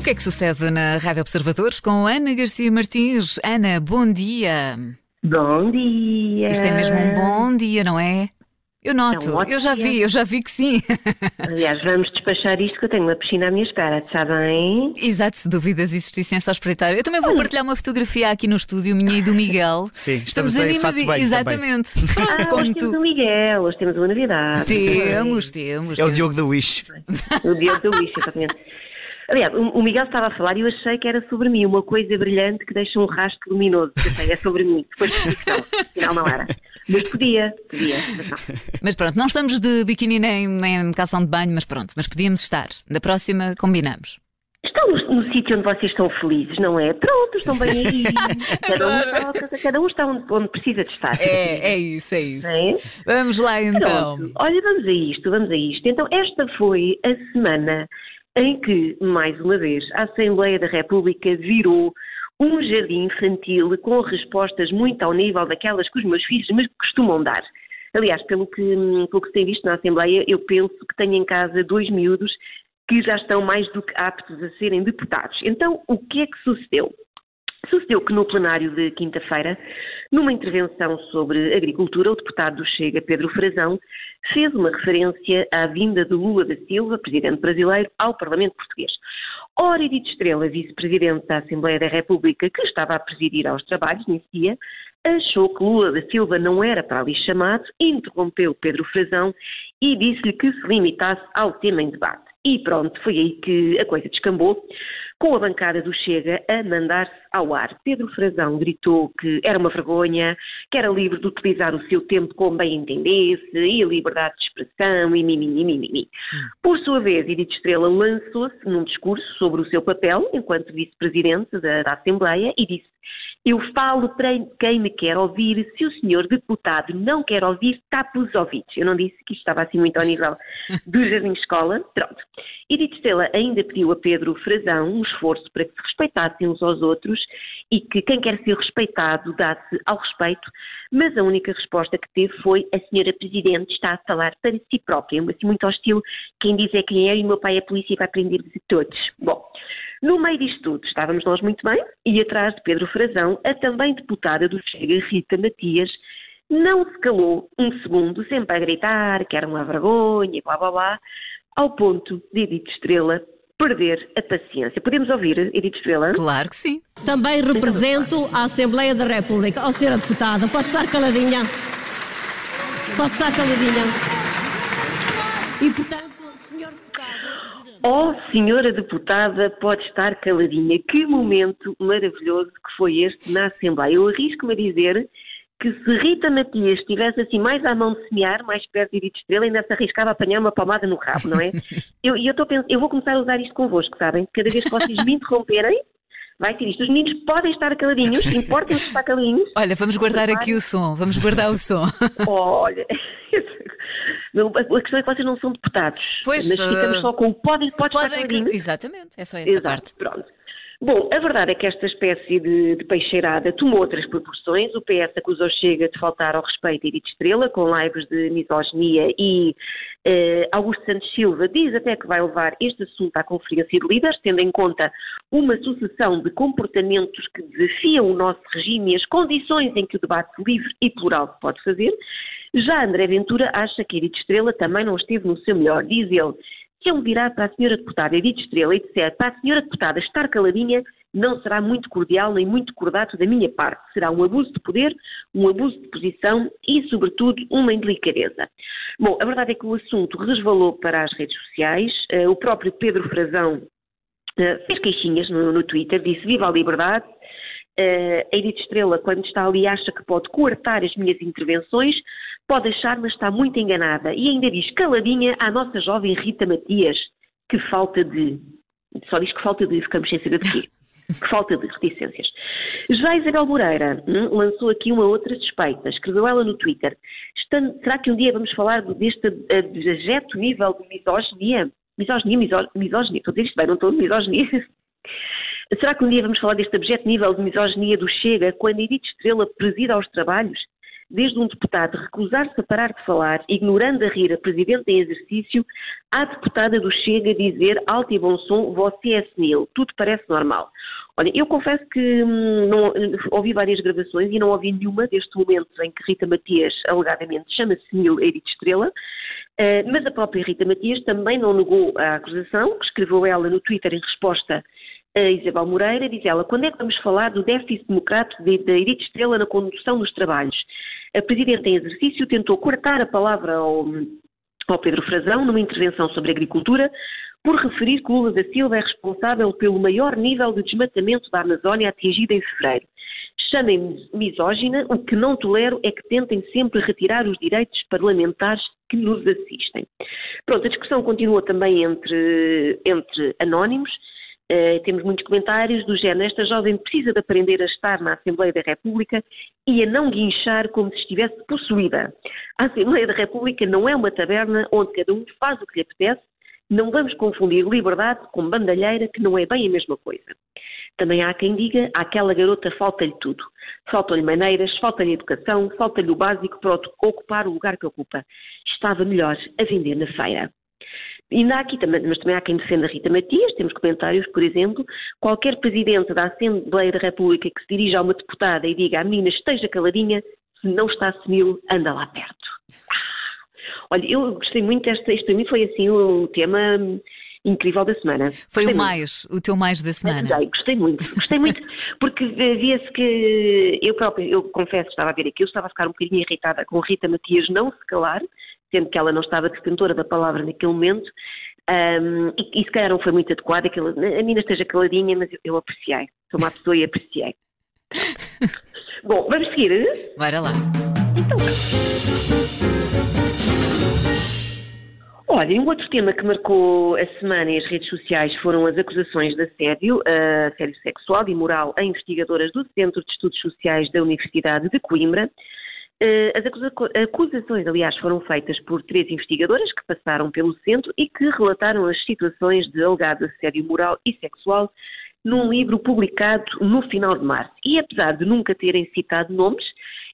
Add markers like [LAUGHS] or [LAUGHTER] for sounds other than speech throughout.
O que é que sucede na Rádio Observadores com Ana Garcia Martins? Ana, bom dia. Bom dia. Isto é mesmo um bom dia, não é? Eu noto, É um eu já dia. vi, eu já vi que sim. [LAUGHS] Aliás, vamos despachar isto que eu tenho uma piscina à minha espera, está bem? Exato, se dúvidas existissem, só espreitar. Eu também vou partilhar uma fotografia aqui no estúdio, minha e do Miguel. [LAUGHS] Sim, estamos em fato animadi- de banho Exatamente. [LAUGHS] Pronto, Ah, como tu. o Miguel, hoje temos uma novidade. Temos, temos. É o. Diogo da Wish. O Diogo do lixo, exatamente. Aliás, o Miguel estava a falar e eu achei que era sobre mim, uma coisa brilhante que deixa um rastro luminoso. Pensei, é sobre mim. Depois percebi que não, afinal não era. Mas podia, podia, mas não. Mas pronto, não estamos de biquíni nem, nem calção de banho, mas pronto, mas podíamos estar. Da próxima combinamos. Estão no, no sítio onde vocês estão felizes, não é? Pronto, estão bem aí. [LAUGHS] Cada um, está- cada um está onde, onde precisa de estar. É, é isso, é isso. É? Vamos lá então. Pronto. Olha, vamos a isto, vamos a isto. Então, esta foi a semana em que, mais uma vez, a Assembleia da República virou um jardim infantil com respostas muito ao nível daquelas que os meus filhos me costumam dar. Aliás, pelo que, pelo que se tem visto na Assembleia, eu penso que tenho em casa dois miúdos que já estão mais do que aptos a serem deputados. Então, o que é que sucedeu? Sucedeu que no plenário de quinta-feira, numa intervenção sobre agricultura, o deputado do Chega, Pedro Frazão, fez uma referência à vinda de Lula da Silva, presidente brasileiro, ao Parlamento português. Ora, Edith Estrela, vice-presidente da Assembleia da República, que estava a presidir aos trabalhos nesse dia, achou que Lula da Silva não era para ali chamado, interrompeu Pedro Frazão e disse-lhe que se limitasse ao tema em debate. E pronto, foi aí que a coisa descambou, com a bancada do Chega a mandar-se ao ar. Pedro Frazão gritou que era uma vergonha, que era livre de utilizar o seu tempo como bem entendesse, e a liberdade de expressão, e mimimi. Por sua vez, Edith Estrela lançou-se num discurso sobre o seu papel enquanto vice-presidente da, da Assembleia e disse eu falo para quem me quer ouvir. Se o senhor deputado não quer ouvir, tape os ouvidos. Eu não disse que isto estava assim muito ao nível [LAUGHS] do Jardim Escola. Pronto. Edith Estrela ainda pediu a Pedro Frazão um esforço para que se respeitassem uns aos outros e que quem quer ser respeitado dá-se ao respeito, mas a única resposta que teve foi a senhora Presidente está a falar para si própria, assim muito hostil, quem diz é quem é e o meu pai é polícia e vai prender-vos a todos. Bom, no meio disto tudo, estávamos nós muito bem, e atrás de Pedro Frazão, a também deputada do Chega, Rita Matias, não se calou um segundo, sempre a gritar que era uma vergonha, blá blá blá, ao ponto de Edith Estrela perder a paciência. Podemos ouvir, Edith Estrela? Claro que sim. Também represento a Assembleia da República. Ó, senhora deputada, pode estar caladinha. Pode estar caladinha. E, portanto. Oh, senhora deputada, pode estar caladinha. Que momento maravilhoso que foi este na Assembleia. Eu arrisco-me a dizer que se Rita Matias estivesse assim mais à mão de semear, mais perto de Estrela, ainda se arriscava a apanhar uma palmada no rabo, não é? [LAUGHS] Eu, e eu, pensar, eu vou começar a usar isto convosco, sabem? Cada vez que vocês me interromperem, vai ser isto. Os meninos podem estar caladinhos, importam-se estar caladinhos. Olha, vamos guardar aqui o som, vamos guardar o som. Olha, [LAUGHS] a questão é que vocês não são deputados, Pois, mas ficamos só com o podem, pode estar Podem. caladinhos. Exatamente, é só essa Exato, parte. pronto. Bom, a verdade é que esta espécie de, de peixeirada tomou outras proporções. O PS acusou Chega de faltar ao respeito a Edith Estrela, com lives de misoginia e eh, Augusto Santos Silva diz até que vai levar este assunto à Conferência de Líderes, tendo em conta uma sucessão de comportamentos que desafiam o nosso regime e as condições em que o debate livre e plural se pode fazer. Já André Ventura acha que Edith Estrela também não esteve no seu melhor. Diz ele, se eu me virar para a senhora deputada Edith Estrela e disser para a senhora deputada estar caladinha, não será muito cordial nem muito cordato da minha parte. Será um abuso de poder, um abuso de posição e, sobretudo, uma indelicadeza. Bom, a verdade é que o assunto resvalou para as redes sociais. Eh, o próprio Pedro Frazão eh, fez queixinhas no, no Twitter, disse viva a liberdade. Eh, a Edith Estrela, quando está ali, acha que pode coartar as minhas intervenções, pode achar, mas está muito enganada. E ainda diz caladinha à nossa jovem Rita Matias, que falta de. Só diz que falta de, ficamos sem saber de quê. [LAUGHS] Que falta de reticências. Já Isabel Moreira hum, lançou aqui uma outra suspeita. Escreveu ela no Twitter. Será que um dia vamos falar deste desajeto nível de misoginia? Misoginia, miso- misoginia. Estou a dizer isto bem, não estou misoginia. [LAUGHS] Será que um dia vamos falar deste abjeto nível de misoginia do Chega quando Edith Estrela presida aos trabalhos? Desde um deputado recusar-se a parar de falar, ignorando a rir a Presidente em exercício, à deputada do Chega dizer alto e bom som, você é senil, tudo parece normal. Olha, eu confesso que hum, não, ouvi várias gravações e não ouvi nenhuma deste momento em que Rita Matias alegadamente chama-se senil Edith Estrela, eh, mas a própria Rita Matias também não negou a acusação, que escreveu ela no Twitter em resposta a Isabel Moreira, diz ela, quando é que vamos falar do déficit democrático da Edith Estrela na condução dos trabalhos? A Presidente em exercício tentou cortar a palavra ao, ao Pedro Frazão numa intervenção sobre agricultura, por referir que Lula da Silva é responsável pelo maior nível de desmatamento da Amazónia atingido em fevereiro. Chamem-me misógina, o que não tolero é que tentem sempre retirar os direitos parlamentares que nos assistem. Pronto, a discussão continua também entre, entre anónimos. Uh, temos muitos comentários do género: esta jovem precisa de aprender a estar na Assembleia da República e a não guinchar como se estivesse possuída. A Assembleia da República não é uma taberna onde cada um faz o que lhe apetece. Não vamos confundir liberdade com bandalheira, que não é bem a mesma coisa. Também há quem diga: àquela garota falta-lhe tudo. Faltam-lhe maneiras, falta-lhe educação, falta-lhe o básico para ocupar o lugar que ocupa. Estava melhor a vender na feira. Ainda há aqui também, mas também há quem defenda a Rita Matias, temos comentários, por exemplo, qualquer presidente da Assembleia da República que se dirija a uma deputada e diga à menina esteja caladinha, se não está senil, anda lá perto. Ah, olha, eu gostei muito desta, isto para mim foi assim o tema incrível da semana. Foi gostei o mais, muito. o teu mais da semana. Gostei, gostei muito, gostei muito, porque via-se que eu próprio, eu confesso, estava a ver aquilo, estava a ficar um bocadinho irritada com Rita Matias não se calar, sendo que ela não estava detentora da palavra naquele momento, um, e, e se calhar não foi muito adequado, a mina esteja caladinha, mas eu, eu apreciei, sou uma pessoa e apreciei. [LAUGHS] Bom, vamos seguir? Bora lá. Então. Olha, um outro tema que marcou a semana e as redes sociais foram as acusações de assédio, assédio sexual e moral a investigadoras do Centro de Estudos Sociais da Universidade de Coimbra. Eh, as acusações, aliás, foram feitas por três investigadoras que passaram pelo centro e que relataram as situações de alegado assédio moral e sexual num livro publicado no final de março. E apesar de nunca terem citado nomes,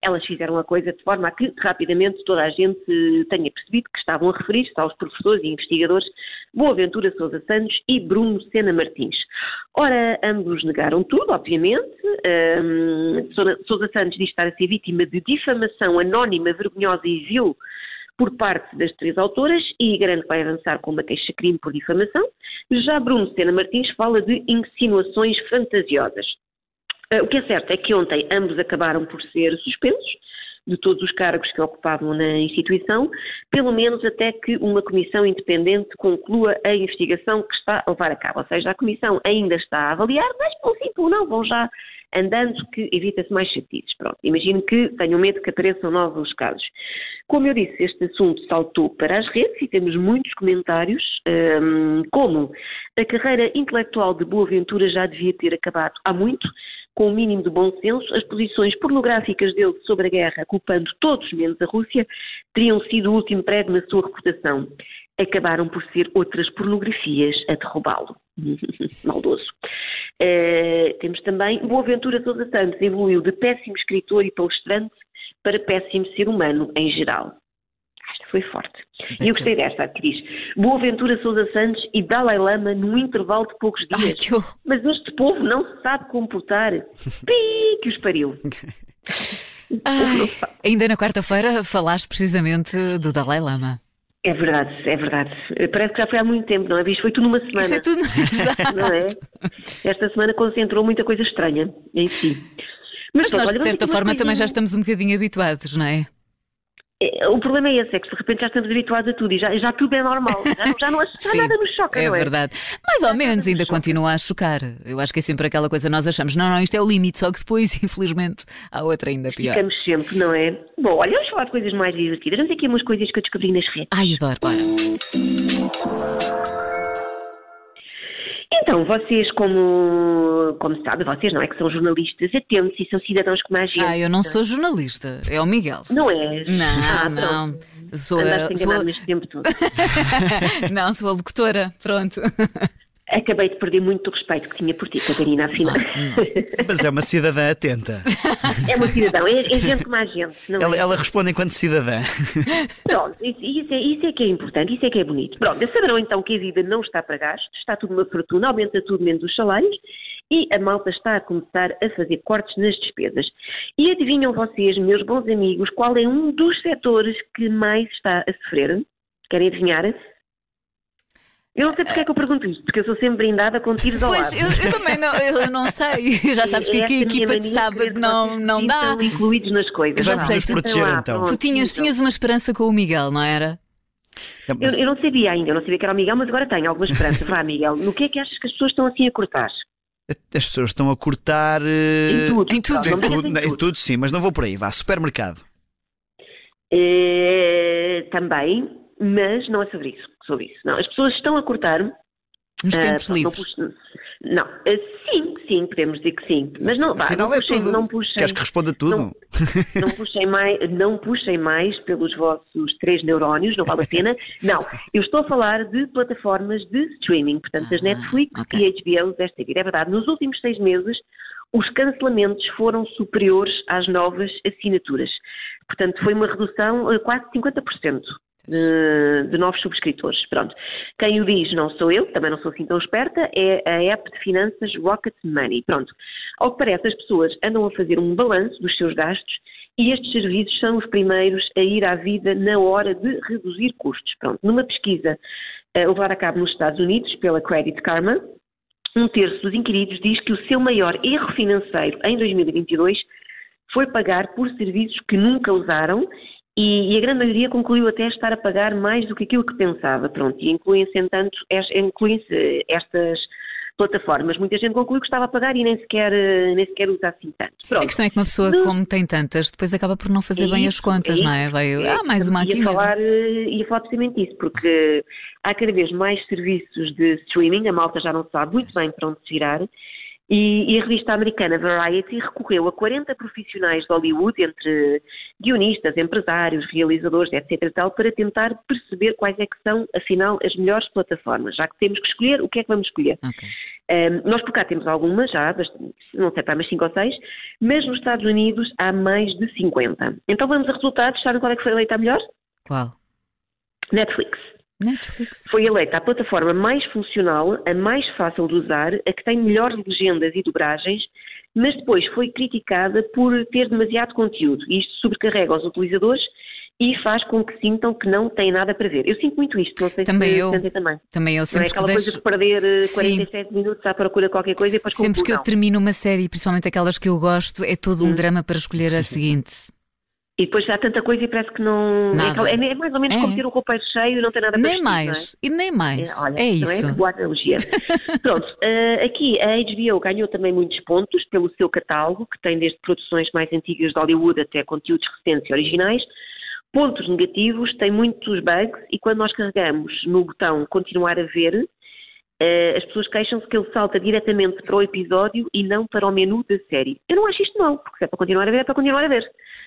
elas fizeram a coisa de forma a que rapidamente toda a gente tenha percebido que estavam a referir-se aos professores e investigadores Boaventura Sousa Santos e Bruno Sena Martins. Ora, ambos negaram tudo, obviamente. Um, Sousa Santos diz estar a ser vítima de difamação anónima, vergonhosa e vil por parte das três autoras e garante que vai avançar com uma queixa-crime por difamação. Já Bruno Sena Martins fala de insinuações fantasiosas. Uh, o que é certo é que ontem ambos acabaram por ser suspensos de todos os cargos que ocupavam na instituição, pelo menos até que uma comissão independente conclua a investigação que está a levar a cabo. Ou seja, a comissão ainda está a avaliar, mas, pelo simples não, vão já andando que evita-se mais chatices. Pronto, imagino que tenham medo que apareçam novos casos. Como eu disse, este assunto saltou para as redes e temos muitos comentários, como a carreira intelectual de Boaventura já devia ter acabado há muito, com o mínimo de bom senso, as posições pornográficas dele sobre a guerra, culpando todos menos a Rússia, teriam sido o último prego na sua reputação. Acabaram por ser outras pornografias a derrubá-lo. [LAUGHS] Maldoso. Uh, temos também Boaventura Sousa Santos evoluiu de péssimo escritor e palestrante para péssimo ser humano em geral. Esta foi forte. E eu gostei desta, que diz Boaventura Sousa Santos e Dalai Lama num intervalo de poucos dias. Ai, Mas este povo não se sabe comportar. [LAUGHS] Pi, que os pariu. [LAUGHS] Ai, ainda na quarta-feira falaste precisamente do Dalai Lama. É verdade, é verdade. Parece que já foi há muito tempo, não é? Isto foi tudo numa semana. Isso é tudo [LAUGHS] não é? Esta semana concentrou muita coisa estranha em si. Mas, Mas nós, de certa forma, também já estamos um bocadinho habituados, não é? É, o problema é esse, é que de repente já estamos habituados a tudo e já, já tudo é normal. Já, já, não, já [LAUGHS] Sim, nada nos choca, é não é? verdade. Mais ou menos ainda continua a chocar. Eu acho que é sempre aquela coisa, nós achamos, não, não, isto é o limite, só que depois, [LAUGHS] infelizmente, há outra ainda pior. Ficamos sempre, não é? Bom, olha, vamos falar de coisas mais divertidas. Vamos aqui umas coisas que eu descobri nas redes. Ai, adoro, bora. Então, vocês, como, como sabem, vocês não é que são jornalistas atentos e são cidadãos como a gente. Ah, eu não sou jornalista, é o Miguel. Não é? Não, ah, não. Sou a, sou neste tempo todo. [LAUGHS] não, sou a locutora, pronto. Acabei de perder muito o respeito que tinha por ti, Catarina, afinal. Mas é uma cidadã atenta. [LAUGHS] é uma cidadão, é, é gente como a gente. Ela, é? ela responde enquanto cidadã. Pronto, isso, isso é, isso é que é importante, isso é que é bonito. Pronto, saberão então que a vida não está para gastos, está tudo uma fortuna, aumenta tudo menos os salários e a malta está a começar a fazer cortes nas despesas. E adivinham vocês, meus bons amigos, qual é um dos setores que mais está a sofrer? Querem adivinhar? Eu não sei porque é que eu pergunto isto, porque eu sou sempre brindada com tiros ao Pois, lado. eu, eu também não, eu não sei. [LAUGHS] Já sabes que É aqui a equipa de sábado não, não dá. sintam incluídos nas coisas. Eu já sei, tu- proteger lá, então. Tu tinhas, então. tinhas uma esperança com o Miguel, não era? É, mas- Eu, eu não sabia ainda, eu não sabia que era o Miguel, mas agora tenho alguma esperança. Vá, Miguel, no que é que achas que as pessoas estão assim a cortar? As pessoas estão a cortar. eh, Em tudo. em tudo. Em tudo, em em tudo. tudo, sim, mas não vou por aí. Vá, supermercado. Eh, também, mas não é sobre isso. Sobre isso. Não, as pessoas estão a cortar. Nos ah, tempos não livres. puxem- Não, ah, sim, sim, podemos dizer que sim. Mas não, não é puxem, tudo. não puxem. Queres que responda tudo? Não. Não puxem, mais, não puxem mais pelos vossos três neurónios, não vale a pena. Não, eu estou a falar de plataformas de streaming, portanto, as Ah, Netflix ok. e HBO desta vida. É verdade, nos últimos seis meses os cancelamentos foram superiores às novas assinaturas. Portanto, foi uma redução a quase 50%. De, de novos subscritores. Pronto. Quem o diz não sou eu, também não sou assim tão esperta, é a app de finanças Rocket Money. Pronto. Ao que parece, as pessoas andam a fazer um balanço dos seus gastos e estes serviços são os primeiros a ir à vida na hora de reduzir custos. Pronto. Numa pesquisa uh, levada a cabo nos Estados Unidos pela Credit Karma, um terço dos inquiridos diz que o seu maior erro financeiro em 2022 foi pagar por serviços que nunca usaram e, e a grande maioria concluiu até estar a pagar mais do que aquilo que pensava. Pronto, e incluem-se, entanto, incluem-se estas plataformas. Muita gente concluiu que estava a pagar e nem sequer, nem sequer usa assim tanto. Pronto. A questão é que uma pessoa, Não. como tem tantas, depois acaba por não fazer É bem as isso, contas, é não é? isso. Vai, É, ah, mais uma ia aqui mesmo. falar, eh, Ia falar precisamente disso, porque há cada vez mais serviços de streaming, a malta já não sabe muito bem para onde se virar, e, e a revista americana Variety recorreu a 40 profissionais de Hollywood, entre guionistas, empresários, realizadores, etc. tal, para tentar perceber quais é que são, afinal, as melhores plataformas. Já que temos que escolher, o que é que vamos escolher? Ok. Um, nós por cá temos algumas já, não sei para mais 5 ou 6, mas nos Estados Unidos há mais de 50. Então vamos a resultados, sabem qual é que foi eleita a melhor? Qual? Netflix. Netflix. Foi eleita a plataforma mais funcional, a mais fácil de usar, a que tem melhores legendas e dobragens, mas depois foi criticada por ter demasiado conteúdo. Isto sobrecarrega os utilizadores e faz com que sintam que não têm nada para ver. Eu sinto muito isto, não sei Também se eu. sentem também. Também eu Não é sempre que aquela coisa deixo. de perder eh, Sim. 47 minutos à procura de qualquer coisa e depois Sempre que eu conclusão. termino uma série, principalmente aquelas que eu gosto, é todo Hum. um drama para escolher a seguinte. E depois há tanta coisa e parece que não. Nada. É, aquela- é- é mais ou menos É. como ter um roupeiro cheio e não ter nada para Nem vestir, não é? mais. E nem mais. É, olha, é não isso. É? Boa analogia. [LAUGHS] Pronto, eh, aqui a HBO ganhou também muitos pontos pelo seu catálogo, que tem desde produções mais antigas de Hollywood até conteúdos recentes e originais. Pontos negativos, tem muitos bugs e quando nós carregamos no botão continuar a ver, as pessoas queixam-se que ele salta diretamente para o episódio e não para o menu da série. Eu não acho isto mal, porque se é para continuar a ver, é para continuar a ver.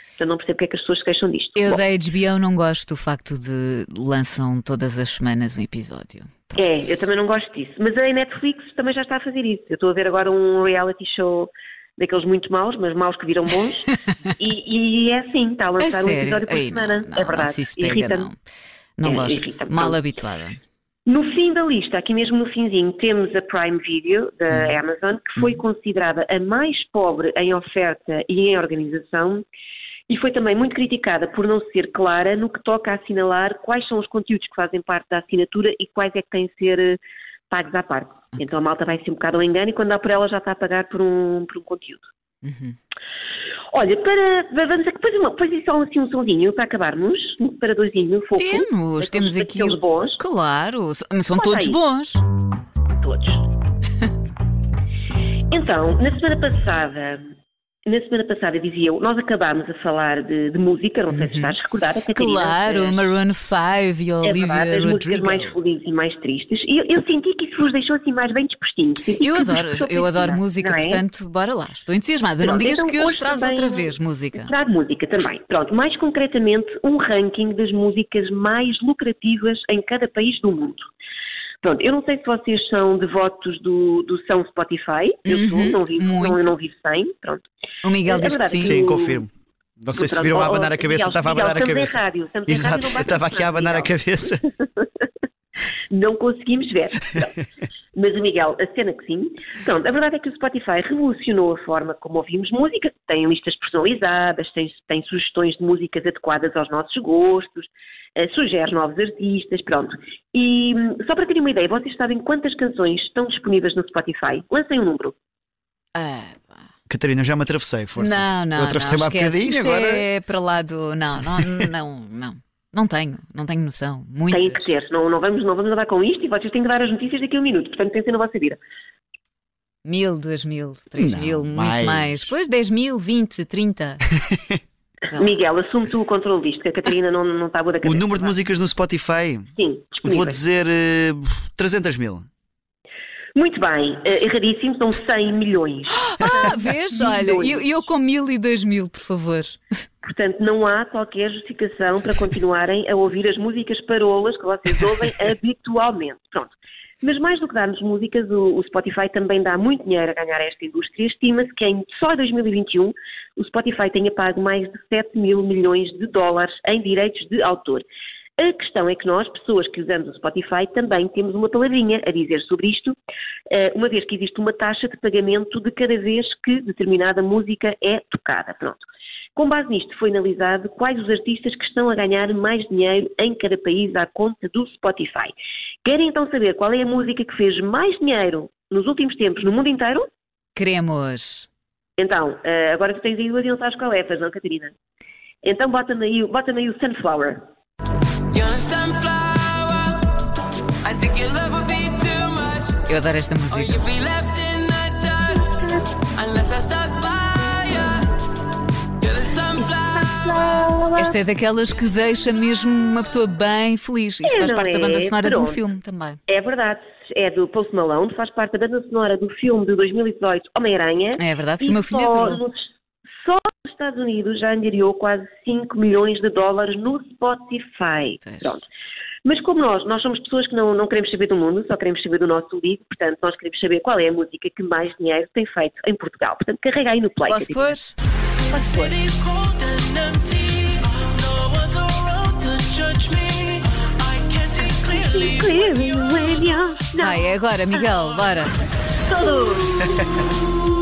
Portanto, não percebo porque é que as pessoas se queixam disto. Eu Bom, da HBO não gosto do facto de lançam todas as semanas um episódio. É, eu também não gosto disso. Mas a Netflix também já está a fazer isso. Eu estou a ver agora um reality show daqueles muito maus, mas maus que viram bons. [LAUGHS] e, e é assim, está a lançar um episódio por não, semana. não, é verdade. Se isso pega, não. Não É, gosto. Mal pronto. habituada. No fim da lista, aqui mesmo no finzinho, temos a Prime Video da Hum. Amazon, que foi considerada a mais pobre em oferta e em organização. E foi também muito criticada por não ser clara no que toca a assinalar quais são os conteúdos que fazem parte da assinatura e quais é que têm de ser eh, pagos à parte. Então a malta vai ser um bocado ao engano e quando dá por ela já está a pagar por um, por um conteúdo. Uhum. Olha, para, vamos a depois, uma, depois só assim um sonzinho para acabarmos, um separadorzinho fofo. Temos, Daqueles- temos aqui. bons. Claro, são todos aí. bons. todos. [LAUGHS] então, na semana passada, na semana passada dizia eu, nós acabámos a falar de, de música, não sei se estás recordada, Catarina. Uhum. Claro, Eh, Maroon 5 e é Olivia verdade, as músicas mais felizes e mais tristes. E eu, eu senti que isso vos deixou assim mais bem dispostinhos. Eu adoro, eu adoro cima, música, não é? portanto, bora lá. Estou entusiasmada. não Pronto, digas então que hoje hoje traz outra vez música. Trago música também. Pronto, mais concretamente, um ranking das músicas mais lucrativas em cada país do mundo. Pronto, eu não sei se vocês são devotos do, do São Spotify. Eu sou, Uhum, não vivo, não, eu não vivo sem. Pronto. O Miguel É diz que sim. que Sim, confirmo. Não sei se viram a abanar a cabeça, Miguel, estava a abanar a cabeça. rádio, Exato, eu estava aqui a abanar a cabeça. [LAUGHS] não conseguimos ver. Pronto. [LAUGHS] Mas o Miguel, a cena que sim. Pronto, a verdade é que o Spotify revolucionou a forma como ouvimos música. Tem listas personalizadas, tem, tem sugestões de músicas adequadas aos nossos gostos, eh, sugere novos artistas, pronto. E hum, só para terem uma ideia, vocês sabem quantas canções estão disponíveis no Spotify? Lancem um número. Ah, Catarina, já me atravessei, força. não, não. Eu atravessei-me não, esquece. bocadinho, agora. é para lá do. Não, não, não, não. Não tenho, não tenho noção. Muitas. Tem que ter, não, não, vamos, não vamos andar com isto e vocês têm que dar as notícias daqui a um minuto. Portanto, pensem na vossa vida. Mil, dois mil, três Não, mil, muito mais. mais. Pois dez mil, vinte, trinta. [LAUGHS] Miguel, assume tu o controle disto, que a Catarina não, não está boa da O cabeça. número de músicas no Spotify, Sim, vou disponíveis. dizer eh, 300 mil. Muito bem, eh, erradíssimo, são 100 milhões. [GASPS] Ah, vês? [LAUGHS] Olha, eu, eu com mil e dois mil, por favor. Portanto, não há qualquer justificação para continuarem a ouvir as músicas parolas que vocês ouvem [LAUGHS] habitualmente. Pronto. Mas mais do que dar-nos músicas, o, Spotify também dá muito dinheiro a ganhar a esta indústria. Estima-se que em só em 2021 o Spotify tenha pago mais de 7 mil milhões de dólares em direitos de autor. A questão é que nós, pessoas que usamos o Spotify, também temos uma palavrinha a dizer sobre isto, eh, uma vez que existe uma taxa de pagamento de cada vez que determinada música é tocada. Pronto. Com base nisto, foi analisado quais os artistas que estão a ganhar mais dinheiro em cada país à conta do Spotify. Querem então saber qual é a música que fez mais dinheiro nos últimos tempos no mundo inteiro? Queremos. Então, eh, agora tu tens aí duas e não sabes qual é, pois não, Catarina? Então bota-me aí, bota aí o Sunflower. You're a sunflower. I think your love would be too much. Eu adoro esta música. you'd be left in the dust. Unless I stuck by you. You're the sunflower. Esta é daquelas que deixa mesmo uma pessoa bem feliz. Isto É, faz parte da é? banda sonora Pronto. filme também. É verdade, é do Post Malone, faz parte da banda sonora do filme de 2018 Homem-Aranha. É verdade, que o meu filho adorou. nos, só nos Estados Unidos já angariou quase 5 milhões de dólares no Spotify. Pronto. Mas como nós, nós somos pessoas que não, não queremos saber do mundo, só queremos saber do nosso umbigo, portanto nós queremos saber qual é a música que mais dinheiro tem feito em Portugal. Portanto, carrega aí no play. Posso pôr? The city's cold and empty. No one's [LAUGHS]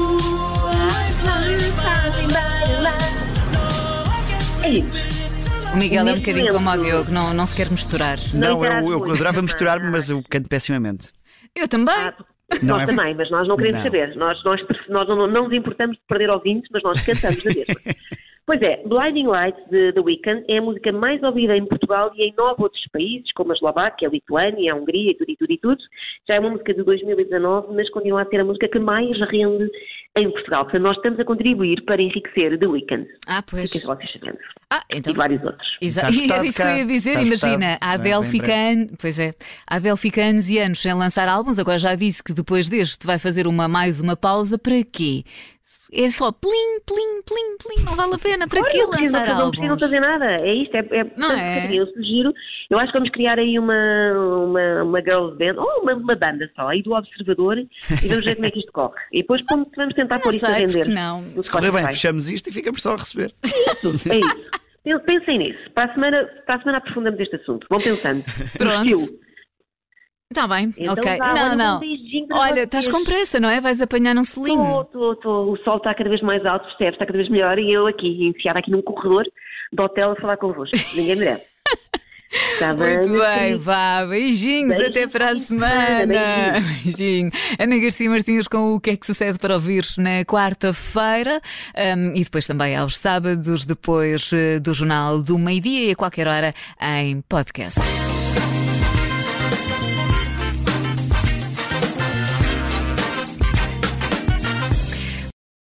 O Miguel é um bocadinho como o Diogo, não, não se quer misturar. Não eu, eu adorava misturar-me, mas eu canto pessimamente. Eu também. Ah, Não nós é- também, mas nós não queremos Não. saber. Nós, nós, nós não, não nos importamos de perder ouvintes, mas nós cantamos na mesma. [LAUGHS] Pois é, Blinding Lights de The Weeknd é a música mais ouvida em Portugal e em nove outros países, como a Eslováquia, a Lituânia, a Hungria e tudo e tudo e tudo. Já é uma música de 2019, mas continua a ser a música que mais rende em Portugal. Portanto, nós estamos a contribuir para enriquecer The Weeknd. Ah, pois. Fiquem vocês sabendo. Ah, então. E vários outros. Exa Está e [LAUGHS] era isso que eu ia dizer, Está imagina, a Abel Bem, fica an... pois é, a Abel fica anos e anos sem lançar álbuns, agora já disse que depois deste vai fazer uma mais uma pausa, para quê? É só plim, plim, plim, plim, não vale a pena, para Ora, que não precisam- lançar Não precisam álbuns? fazer nada, é isto. É, é, Não é? Eu sugiro, eu acho que vamos criar aí uma, uma, uma girls band, ou uma, uma banda só, aí do Observador, e vamos ver como é que isto corre. E depois vamos, tentar Não pôr isto a porque não. Se correr bem, fechamos isto e ficamos só a receber. É isso. Pen- Pensem nisso. Para a, semana, para a semana aprofundamos este assunto. Vão pensando. Pronto. Está bem, Então ok. vá, não, não. um Olha, estás com pressa, não é? Vais apanhar um selinho. Tô, tô. O sol está cada vez mais alto, percebes? Está cada vez melhor e eu aqui, enfiada aqui num corredor do hotel a falar convosco. Ninguém merece. Está [LAUGHS] Muito bem, queridos? vá, beijinhos, Beijinhos, até para a semana. [LAUGHS] Beijinho. Ana Garcia Martins com o que é que sucede para ouvir na quarta-feira um, e depois também aos sábados, depois eh, do Jornal do Meio-Dia e a qualquer hora em podcast.